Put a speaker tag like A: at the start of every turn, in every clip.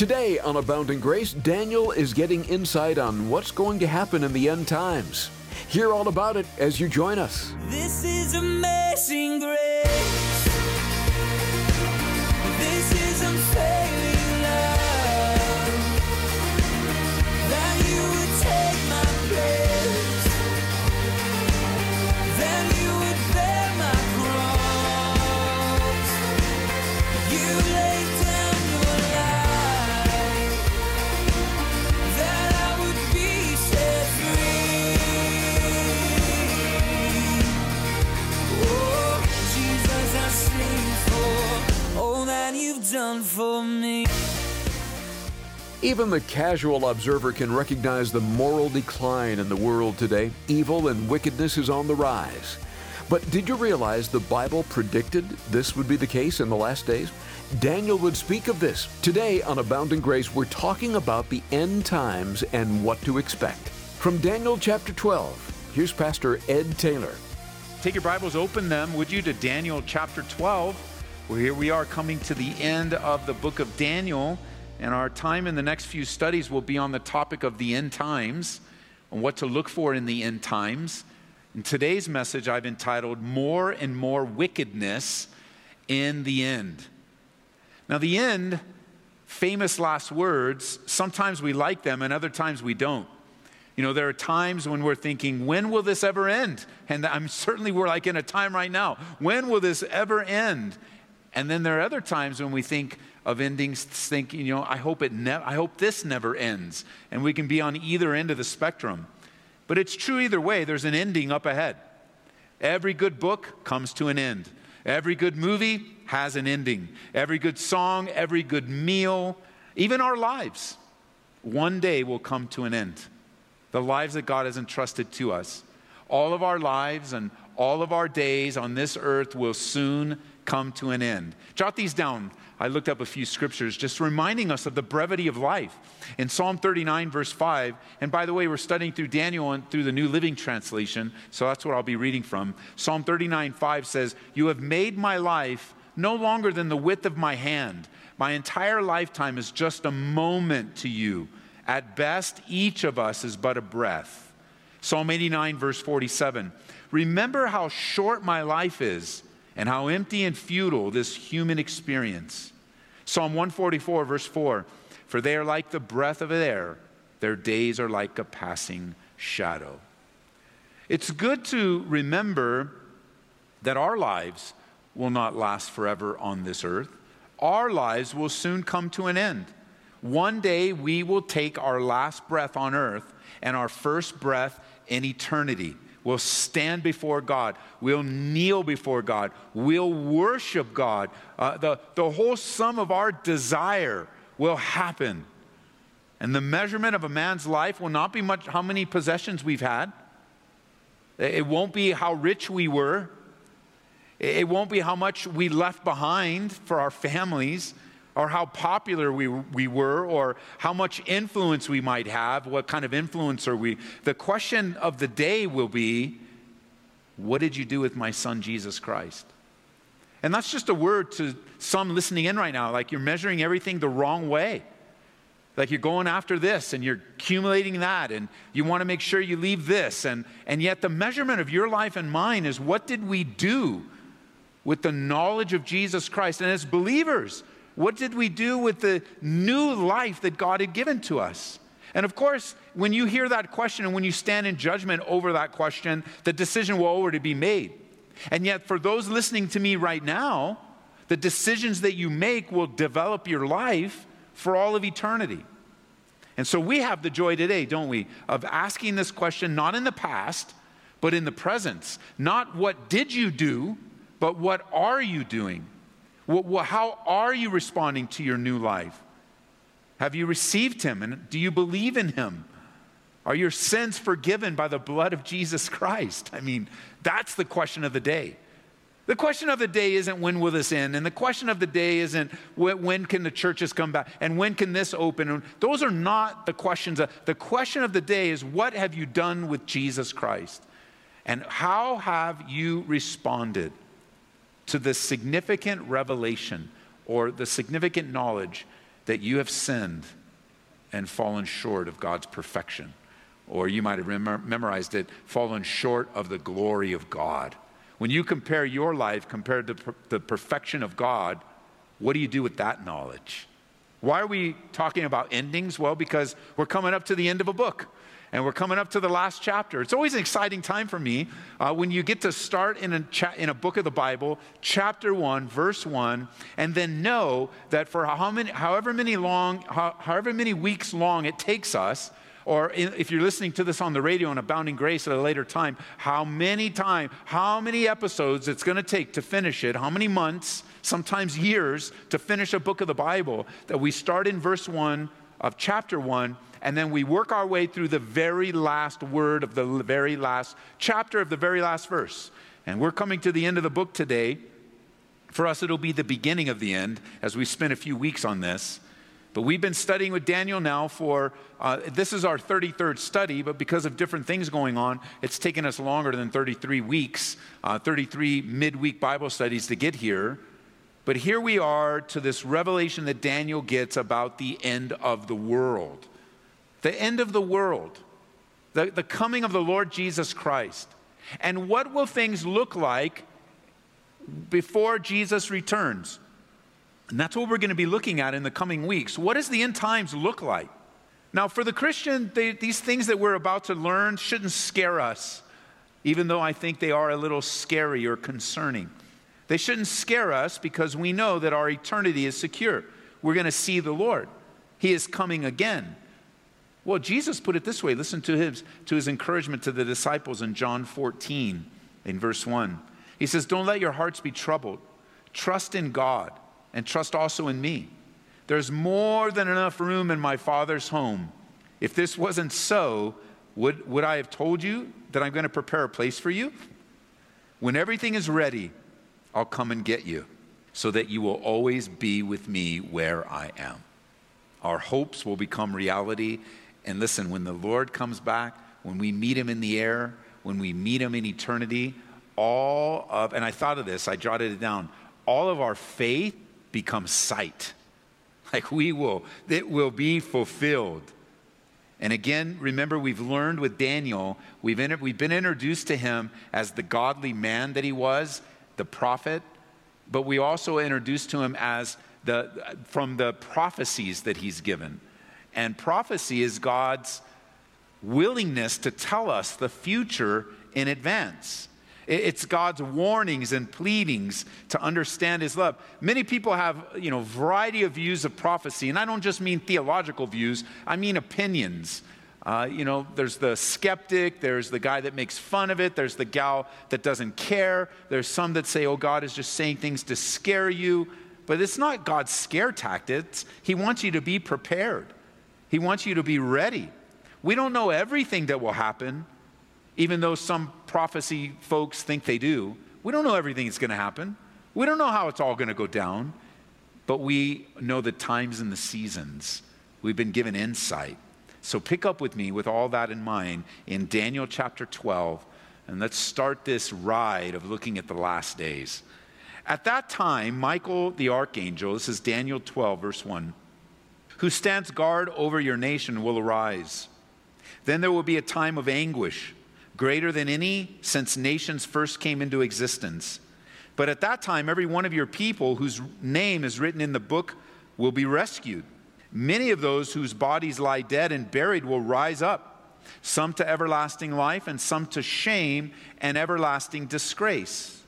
A: Today on Abounding Grace, Daniel is getting insight on what's going to happen in the end times. Hear all about it as you join us.
B: This is amazing grace. For me.
A: Even the casual observer can recognize the moral decline in the world today. Evil and wickedness is on the rise. But did you realize the Bible predicted this would be the case in the last days? Daniel would speak of this. Today on Abounding Grace, we're talking about the end times and what to expect. From Daniel chapter 12, here's Pastor Ed Taylor.
C: Take your Bibles, open them, would you, to Daniel chapter 12. Well, here we are coming to the end of the book of Daniel, and our time in the next few studies will be on the topic of the end times and what to look for in the end times. In today's message, I've entitled More and More Wickedness in the End. Now, the end, famous last words, sometimes we like them and other times we don't. You know, there are times when we're thinking, when will this ever end? And I'm certainly we're like in a time right now. When will this ever end? And then there are other times when we think of endings, thinking, you know, I hope it ne- I hope this never ends. And we can be on either end of the spectrum. But it's true either way, there's an ending up ahead. Every good book comes to an end. Every good movie has an ending. Every good song, every good meal, even our lives, one day will come to an end. The lives that God has entrusted to us. All of our lives and all of our days on this earth will soon come to an end. Jot these down. I looked up a few scriptures just reminding us of the brevity of life. In Psalm 39, verse 5, and by the way, we're studying through Daniel and through the New Living Translation, so that's what I'll be reading from. Psalm 39, 5 says, You have made my life no longer than the width of my hand. My entire lifetime is just a moment to you. At best, each of us is but a breath. Psalm 89, verse 47 Remember how short my life is and how empty and futile this human experience. Psalm 144, verse 4 For they are like the breath of air, their days are like a passing shadow. It's good to remember that our lives will not last forever on this earth. Our lives will soon come to an end. One day we will take our last breath on earth and our first breath in eternity. We'll stand before God. We'll kneel before God. We'll worship God. Uh, the, the whole sum of our desire will happen. And the measurement of a man's life will not be much how many possessions we've had. It won't be how rich we were. It won't be how much we left behind for our families or how popular we, we were or how much influence we might have, what kind of influence are we. The question of the day will be what did you do with my son Jesus Christ? And that's just a word to some listening in right now, like you're measuring everything the wrong way. Like you're going after this and you're accumulating that, and you want to make sure you leave this. And, and yet, the measurement of your life and mine is what did we do with the knowledge of Jesus Christ? And as believers, what did we do with the new life that God had given to us? And of course, when you hear that question and when you stand in judgment over that question, the decision will already be made. And yet, for those listening to me right now, the decisions that you make will develop your life for all of eternity. And so we have the joy today, don't we, of asking this question not in the past, but in the present. Not what did you do, but what are you doing? How are you responding to your new life? Have you received Him? And do you believe in Him? Are your sins forgiven by the blood of Jesus Christ? I mean, that's the question of the day. The question of the day isn't when will this end, and the question of the day isn't when can the churches come back, and when can this open. And Those are not the questions. Uh, the question of the day is what have you done with Jesus Christ? And how have you responded to the significant revelation or the significant knowledge that you have sinned and fallen short of God's perfection. Or you might have memorized it, fallen short of the glory of God. When you compare your life compared to per- the perfection of God, what do you do with that knowledge? Why are we talking about endings? Well, because we're coming up to the end of a book and we're coming up to the last chapter. It's always an exciting time for me uh, when you get to start in a, cha- in a book of the Bible, chapter one, verse one, and then know that for how many, however many long, how, however many weeks long it takes us, or in, if you're listening to this on the radio on Abounding Grace at a later time, how many time, how many episodes it's going to take to finish it, how many months, sometimes years to finish a book of the Bible. That we start in verse one of chapter one, and then we work our way through the very last word of the very last chapter of the very last verse. And we're coming to the end of the book today. For us, it'll be the beginning of the end as we spend a few weeks on this. But we've been studying with Daniel now for, uh, this is our 33rd study, but because of different things going on, it's taken us longer than 33 weeks, uh, 33 midweek Bible studies to get here. But here we are to this revelation that Daniel gets about the end of the world. The end of the world, the, the coming of the Lord Jesus Christ. And what will things look like before Jesus returns? And that's what we're going to be looking at in the coming weeks. What does the end times look like? Now, for the Christian, they, these things that we're about to learn shouldn't scare us, even though I think they are a little scary or concerning. They shouldn't scare us because we know that our eternity is secure. We're going to see the Lord, He is coming again. Well, Jesus put it this way listen to his, to his encouragement to the disciples in John 14, in verse 1. He says, Don't let your hearts be troubled. Trust in God and trust also in me. There's more than enough room in my Father's home. If this wasn't so, would, would I have told you that I'm going to prepare a place for you? When everything is ready, I'll come and get you so that you will always be with me where I am. Our hopes will become reality. And listen, when the Lord comes back, when we meet him in the air, when we meet him in eternity, all of, and I thought of this, I jotted it down, all of our faith becomes sight. Like we will, it will be fulfilled. And again, remember, we've learned with Daniel, we've, inter- we've been introduced to him as the godly man that he was, the prophet, but we also introduced to him as the, from the prophecies that he's given. And prophecy is God's willingness to tell us the future in advance. It's God's warnings and pleadings to understand his love. Many people have, you know, variety of views of prophecy, and I don't just mean theological views, I mean opinions. Uh, you know, there's the skeptic, there's the guy that makes fun of it, there's the gal that doesn't care, there's some that say, oh, God is just saying things to scare you. But it's not God's scare tactics. He wants you to be prepared, He wants you to be ready. We don't know everything that will happen, even though some prophecy folks think they do. We don't know everything that's going to happen. We don't know how it's all going to go down, but we know the times and the seasons. We've been given insight. So pick up with me with all that in mind in Daniel chapter 12, and let's start this ride of looking at the last days. At that time, Michael the archangel, this is Daniel 12, verse 1, who stands guard over your nation will arise. Then there will be a time of anguish, greater than any since nations first came into existence. But at that time, every one of your people whose name is written in the book will be rescued. Many of those whose bodies lie dead and buried will rise up, some to everlasting life, and some to shame and everlasting disgrace.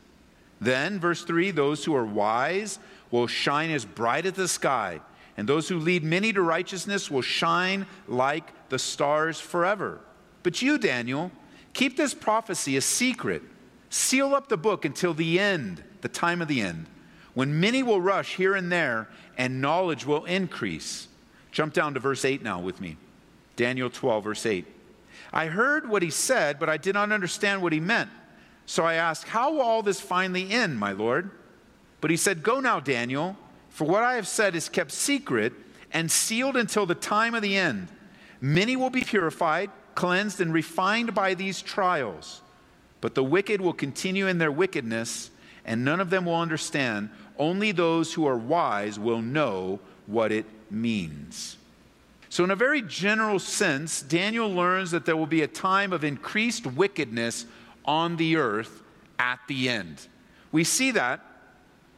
C: Then, verse 3 those who are wise will shine as bright as the sky, and those who lead many to righteousness will shine like the stars forever. But you, Daniel, keep this prophecy a secret. Seal up the book until the end, the time of the end, when many will rush here and there and knowledge will increase. Jump down to verse 8 now with me. Daniel 12, verse 8. I heard what he said, but I did not understand what he meant. So I asked, How will all this finally end, my Lord? But he said, Go now, Daniel, for what I have said is kept secret and sealed until the time of the end. Many will be purified, cleansed, and refined by these trials. But the wicked will continue in their wickedness, and none of them will understand. Only those who are wise will know what it means. So, in a very general sense, Daniel learns that there will be a time of increased wickedness on the earth at the end. We see that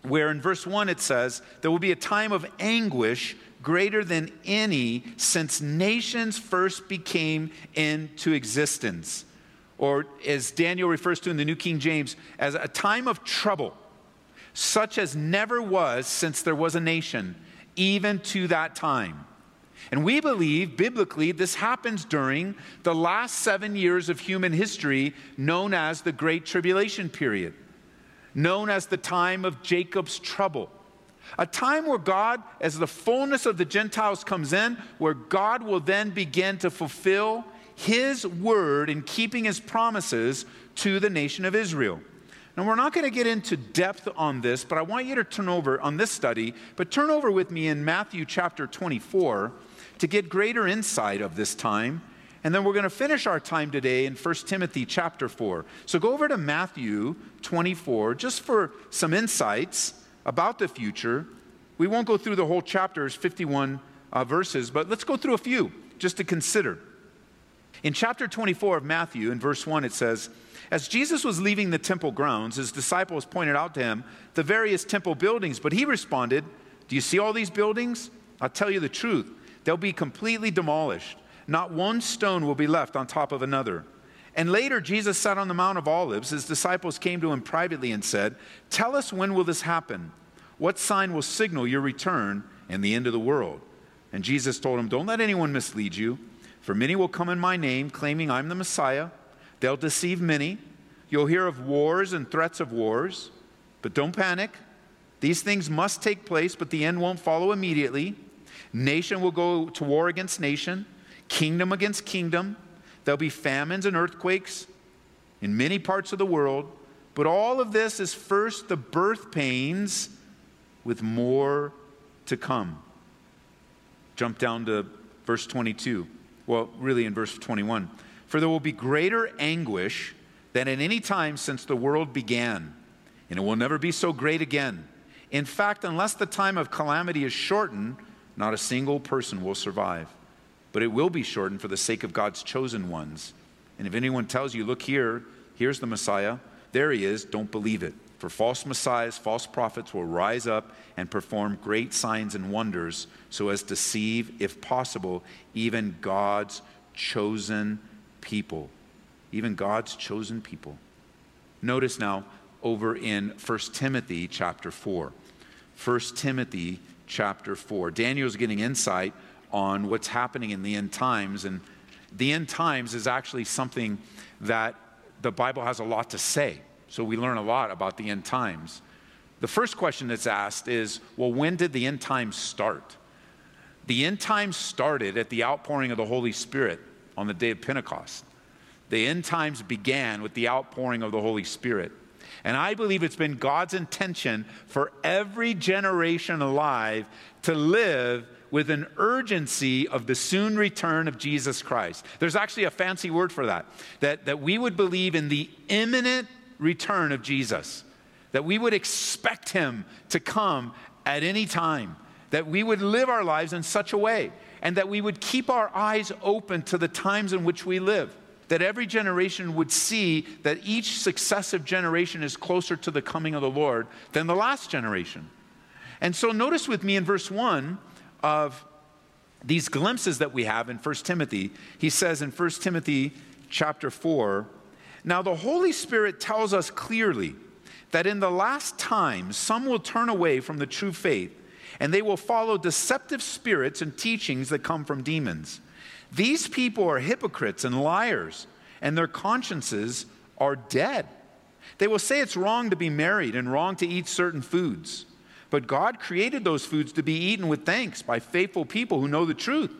C: where in verse 1 it says, There will be a time of anguish greater than any since nations first became into existence. Or, as Daniel refers to in the New King James, as a time of trouble, such as never was since there was a nation, even to that time. And we believe, biblically, this happens during the last seven years of human history, known as the Great Tribulation period, known as the time of Jacob's trouble. A time where God, as the fullness of the Gentiles comes in, where God will then begin to fulfill his word in keeping his promises to the nation of Israel. Now, we're not going to get into depth on this, but I want you to turn over on this study, but turn over with me in Matthew chapter 24 to get greater insight of this time. And then we're going to finish our time today in 1 Timothy chapter 4. So go over to Matthew 24 just for some insights about the future. We won't go through the whole chapters, 51 uh, verses, but let's go through a few just to consider. In chapter 24 of Matthew, in verse 1, it says, As Jesus was leaving the temple grounds, his disciples pointed out to him the various temple buildings, but he responded, Do you see all these buildings? I'll tell you the truth. They'll be completely demolished. Not one stone will be left on top of another. And later, Jesus sat on the Mount of Olives. His disciples came to him privately and said, Tell us when will this happen? What sign will signal your return and the end of the world? And Jesus told him, Don't let anyone mislead you, for many will come in my name, claiming I'm the Messiah. They'll deceive many. You'll hear of wars and threats of wars, but don't panic. These things must take place, but the end won't follow immediately. Nation will go to war against nation, kingdom against kingdom. There'll be famines and earthquakes in many parts of the world. But all of this is first the birth pains with more to come. Jump down to verse 22. Well, really in verse 21. For there will be greater anguish than at any time since the world began, and it will never be so great again. In fact, unless the time of calamity is shortened, not a single person will survive. But it will be shortened for the sake of God's chosen ones. And if anyone tells you, look here, here's the Messiah, there he is, don't believe it. For false messiahs, false prophets will rise up and perform great signs and wonders so as to deceive, if possible, even God's chosen people. Even God's chosen people. Notice now over in 1 Timothy chapter 4. 1 Timothy chapter 4. Daniel's getting insight on what's happening in the end times. And the end times is actually something that the Bible has a lot to say. So we learn a lot about the end times. The first question that's asked is well, when did the end times start? The end times started at the outpouring of the Holy Spirit on the day of Pentecost. The end times began with the outpouring of the Holy Spirit. And I believe it's been God's intention for every generation alive to live with an urgency of the soon return of Jesus Christ. There's actually a fancy word for that, that, that we would believe in the imminent return of Jesus, that we would expect him to come at any time, that we would live our lives in such a way, and that we would keep our eyes open to the times in which we live that every generation would see that each successive generation is closer to the coming of the Lord than the last generation. And so notice with me in verse 1 of these glimpses that we have in 1 Timothy. He says in 1 Timothy chapter 4, now the Holy Spirit tells us clearly that in the last times some will turn away from the true faith and they will follow deceptive spirits and teachings that come from demons. These people are hypocrites and liars, and their consciences are dead. They will say it's wrong to be married and wrong to eat certain foods. But God created those foods to be eaten with thanks by faithful people who know the truth.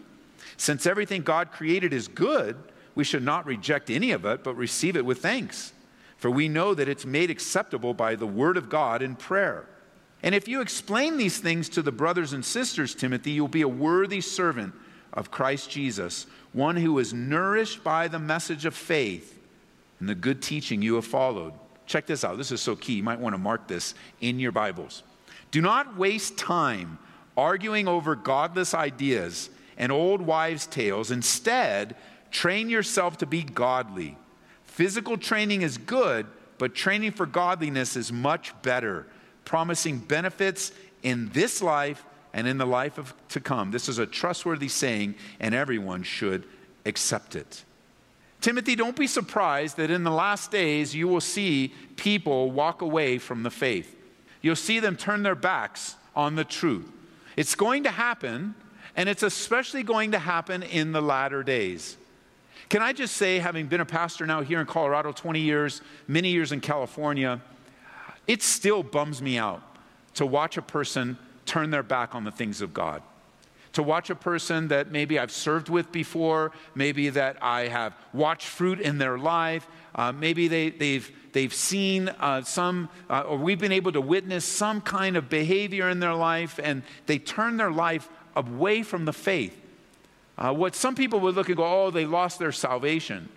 C: Since everything God created is good, we should not reject any of it, but receive it with thanks. For we know that it's made acceptable by the word of God in prayer. And if you explain these things to the brothers and sisters, Timothy, you'll be a worthy servant of Christ Jesus, one who is nourished by the message of faith and the good teaching you have followed. Check this out. This is so key. You might want to mark this in your Bibles. Do not waste time arguing over godless ideas and old wives' tales. Instead, train yourself to be godly. Physical training is good, but training for godliness is much better, promising benefits in this life and in the life of, to come. This is a trustworthy saying, and everyone should accept it. Timothy, don't be surprised that in the last days you will see people walk away from the faith. You'll see them turn their backs on the truth. It's going to happen, and it's especially going to happen in the latter days. Can I just say, having been a pastor now here in Colorado 20 years, many years in California, it still bums me out to watch a person turn their back on the things of God. To watch a person that maybe I've served with before, maybe that I have watched fruit in their life, uh, maybe they, have they've, they've seen uh, some, uh, or we've been able to witness some kind of behavior in their life, and they turn their life away from the faith. Uh, what some people would look and go, oh, they lost their salvation.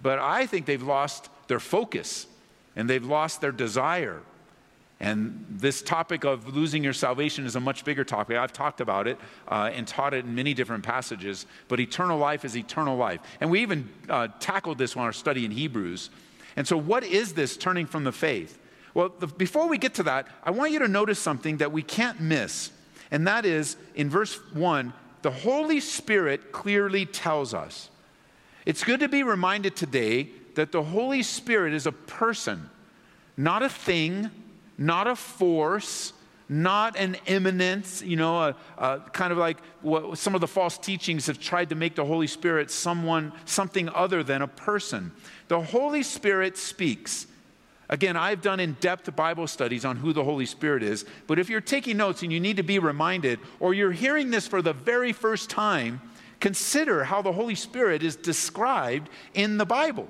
C: But I think they've lost their focus and they've lost their desire. And this topic of losing your salvation is a much bigger topic. I've talked about it uh, and taught it in many different passages, but eternal life is eternal life. And we even uh, tackled this in our study in Hebrews. And so, what is this turning from the faith? Well, the, before we get to that, I want you to notice something that we can't miss. And that is in verse 1, the Holy Spirit clearly tells us. It's good to be reminded today that the Holy Spirit is a person, not a thing, not a force, not an immanence, you know, a, a kind of like what some of the false teachings have tried to make the Holy Spirit someone, something other than a person. The Holy Spirit speaks. Again, I've done in depth Bible studies on who the Holy Spirit is, but if you're taking notes and you need to be reminded, or you're hearing this for the very first time, consider how the Holy Spirit is described in the Bible.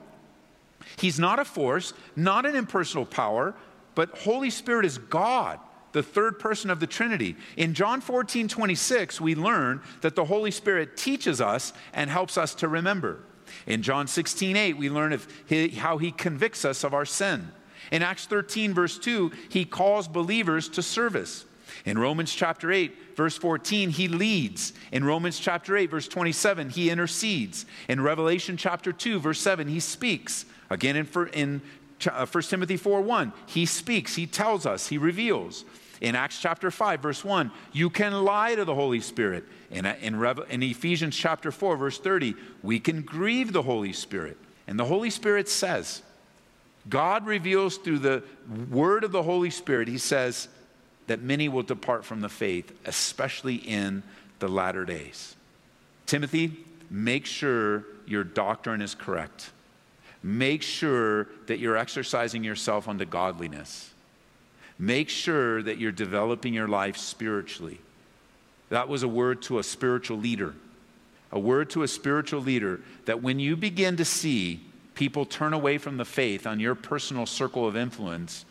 C: He's not a force, not an impersonal power, but Holy Spirit is God, the third person of the Trinity. In John 14, 26, we learn that the Holy Spirit teaches us and helps us to remember. In John 16, 8, we learn of how he convicts us of our sin. In Acts 13, verse 2, he calls believers to service. In Romans chapter 8, verse 14, he leads. In Romans chapter 8, verse 27, he intercedes. In Revelation chapter 2, verse 7, he speaks. Again, in, in 1 uh, Timothy 4 1, he speaks, he tells us, he reveals. In Acts chapter 5, verse 1, you can lie to the Holy Spirit. In, uh, in, in Ephesians chapter 4, verse 30, we can grieve the Holy Spirit. And the Holy Spirit says, God reveals through the word of the Holy Spirit, he says that many will depart from the faith, especially in the latter days. Timothy, make sure your doctrine is correct make sure that you're exercising yourself unto godliness. Make sure that you're developing your life spiritually. That was a word to a spiritual leader. A word to a spiritual leader that when you begin to see people turn away from the faith on your personal circle of influence,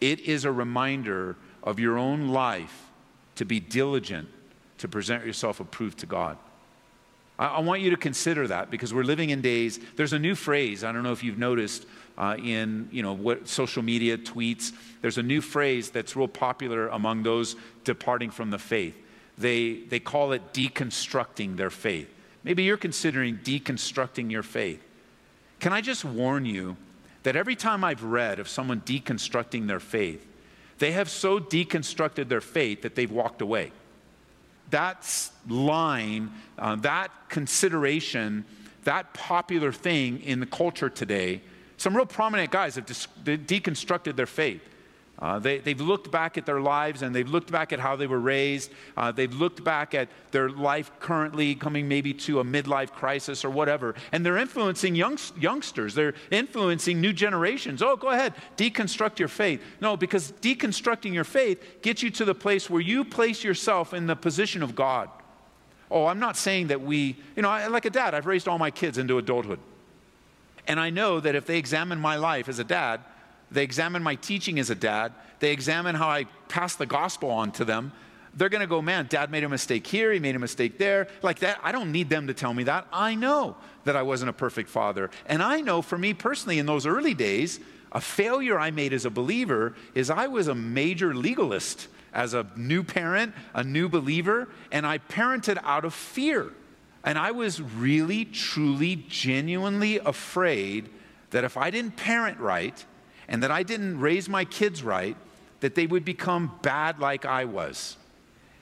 C: it is a reminder of your own life to be diligent to present yourself approved to God. I, I want you to consider that because we're living in days, there's a new phrase, I don't know if you've noticed uh, in you know, what social media tweets, there's a new phrase that's real popular among those departing from the faith. They, they call it deconstructing their faith. Maybe you're considering deconstructing your faith. Can I just warn you that every time I've read of someone deconstructing their faith, they have so deconstructed their faith that they've walked away that line, uh, that consideration, that popular thing in the culture today, some real prominent guys have de- deconstructed their faith. Uh, they, have looked back at their lives and they've looked back at how they were raised. Uh, they've looked back at their life currently coming maybe to a midlife crisis or whatever. And they're influencing young, youngsters. They're influencing new generations. Oh, go ahead, deconstruct your faith. No, because deconstructing your faith gets you to the place where you place yourself in the position of God. Oh, I'm not saying that we, you know, I, like a dad, I've raised all my kids into adulthood. And I know that if they examine my life as a dad, they examine my teaching as a dad, they examine how I pass the gospel on to them, they're going to go, man, dad made a mistake here, he made a mistake there. Like that, I don't need them to tell me that. I know that I wasn't a perfect father. And I know for me personally, in those early days, a failure I made as a believer is I was a major legalist
D: as a new parent, a new believer, and I parented out of fear. And I was really, truly, genuinely afraid that if I didn't parent right and that I didn't raise my kids right, that they would become bad like I was.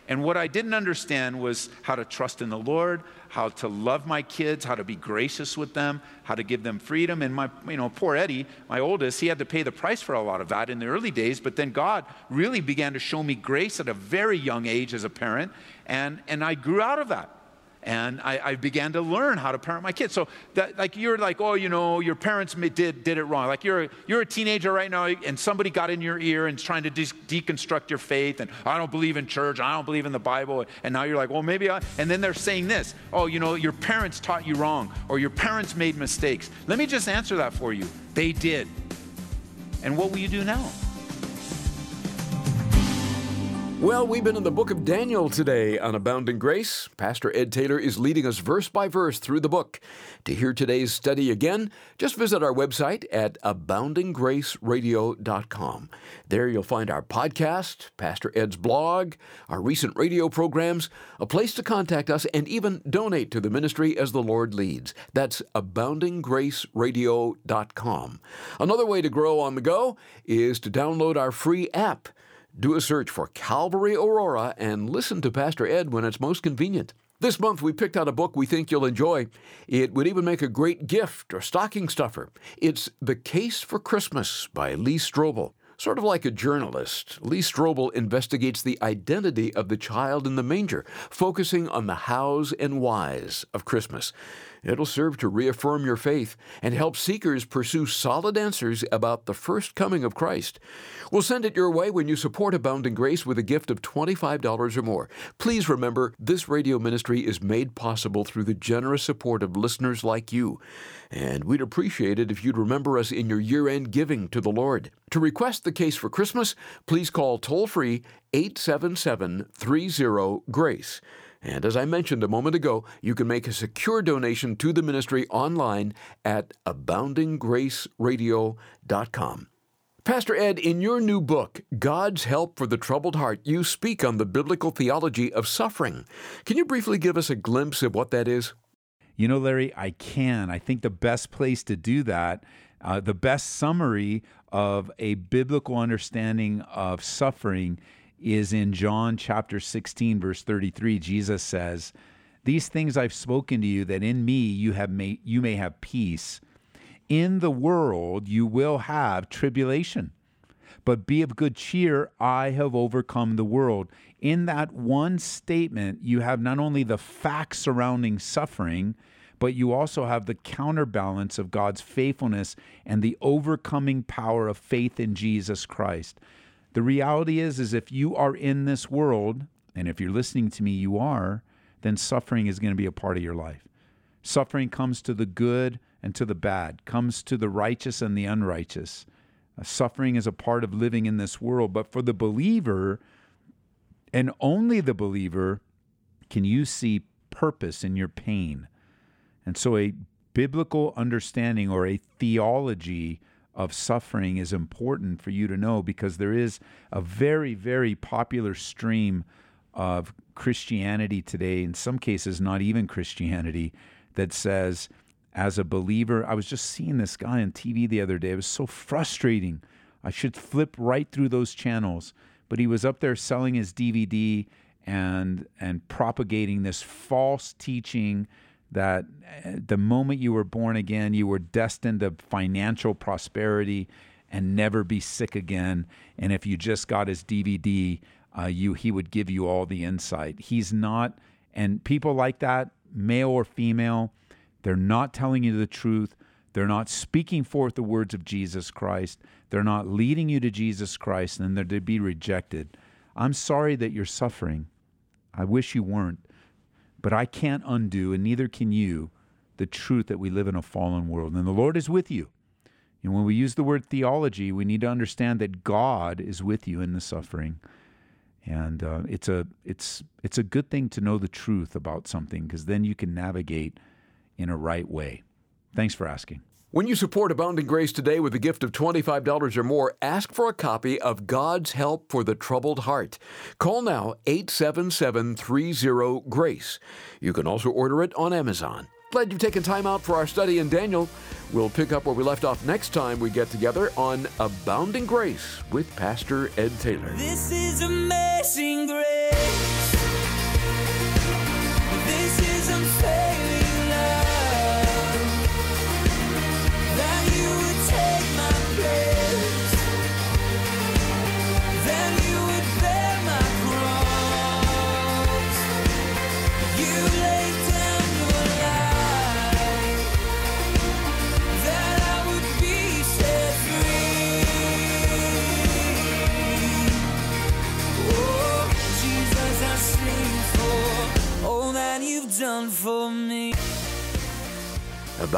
D: And what I didn't understand was how to trust in the Lord, how to love my kids, how to be gracious with them, how to give them freedom. And my, you know, poor Eddie, my oldest, he had to pay the price for a lot of that in the early days. But then God really began to show me grace at a very young age as a parent. And, and I grew out of that and I, I, began to learn how to parent my kids. So that, like you're like, oh, you know, your parents did did it wrong. Like you're you're a teenager right now, and somebody got in your ear and trying to de- deconstruct your faith, and I don't believe in church, I don't believe in the Bible, and now you're like, well, maybe I. And then they're saying this, oh, you know, your parents taught you wrong, or your parents made mistakes. Let me just answer that for you. They did. And what will you do now?
A: Well, we've been in the book of Daniel today on Abounding Grace. Pastor Ed Taylor is leading us verse by verse through the book. To hear today's study again, just visit our website at aboundinggraceradio.com. There you'll find our podcast, Pastor Ed's blog, our recent radio programs, a place to contact us, and even donate to the ministry as the Lord leads. That's aboundinggraceradio.com. Another way to grow on the go is to download our free app. Do a search for Calvary Aurora and listen to Pastor Ed when it's most convenient. This month, we picked out a book we think you'll enjoy. It would even make a great gift or stocking stuffer. It's The Case for Christmas by Lee Strobel. Sort of like a journalist, Lee Strobel investigates the identity of the child in the manger, focusing on the hows and whys of Christmas. It'll serve to reaffirm your faith and help seekers pursue solid answers about the first coming of Christ. We'll send it your way when you support Abounding Grace with a gift of $25 or more. Please remember, this radio ministry is made possible through the generous support of listeners like you. And we'd appreciate it if you'd remember us in your year end giving to the Lord. To request the case for Christmas, please call toll free 877 30 GRACE. And as I mentioned a moment ago, you can make a secure donation to the ministry online at aboundinggraceradio.com. Pastor Ed, in your new book, God's Help for the Troubled Heart, you speak on the biblical theology of suffering. Can you briefly give us a glimpse of what that is?
C: You know, Larry, I can. I think the best place to do that, uh, the best summary of a biblical understanding of suffering is in John chapter 16 verse 33 Jesus says these things I've spoken to you that in me you have made you may have peace. In the world you will have tribulation but be of good cheer I have overcome the world. In that one statement you have not only the facts surrounding suffering but you also have the counterbalance of God's faithfulness and the overcoming power of faith in Jesus Christ the reality is is if you are in this world, and if you're listening to me, you are, then suffering is going to be a part of your life. Suffering comes to the good and to the bad, comes to the righteous and the unrighteous. Uh, suffering is a part of living in this world, but for the believer, and only the believer, can you see purpose in your pain. And so a biblical understanding or a theology of suffering is important for you to know because there is a very, very popular stream of Christianity today, in some cases, not even Christianity, that says, as a believer, I was just seeing this guy on TV the other day. It was so frustrating. I should flip right through those channels. But he was up there selling his DVD and and propagating this false teaching that uh, the moment you were born again, you were destined to financial prosperity and never be sick again. And if you just got his DVD, uh, you he would give you all the insight. He's not, and people like that, male or female, they're not telling you the truth. They're not speaking forth the words of Jesus Christ. They're not leading you to Jesus Christ, and they're to be rejected. I'm sorry that you're suffering. I wish you weren't. But I can't undo, and neither can you, the truth that we live in a fallen world. And the Lord is with you. And when we use the word theology, we need to understand that God is with you in the suffering. And uh, it's a it's it's a good thing to know the truth about something because then you can navigate in a right way. Thanks for asking.
A: When you support Abounding Grace today with a gift of $25 or more, ask for a copy of God's Help for the Troubled Heart. Call now 877 30 GRACE. You can also order it on Amazon. Glad you've taken time out for our study in Daniel. We'll pick up where we left off next time we get together on Abounding Grace with Pastor Ed Taylor.
B: This is amazing grace.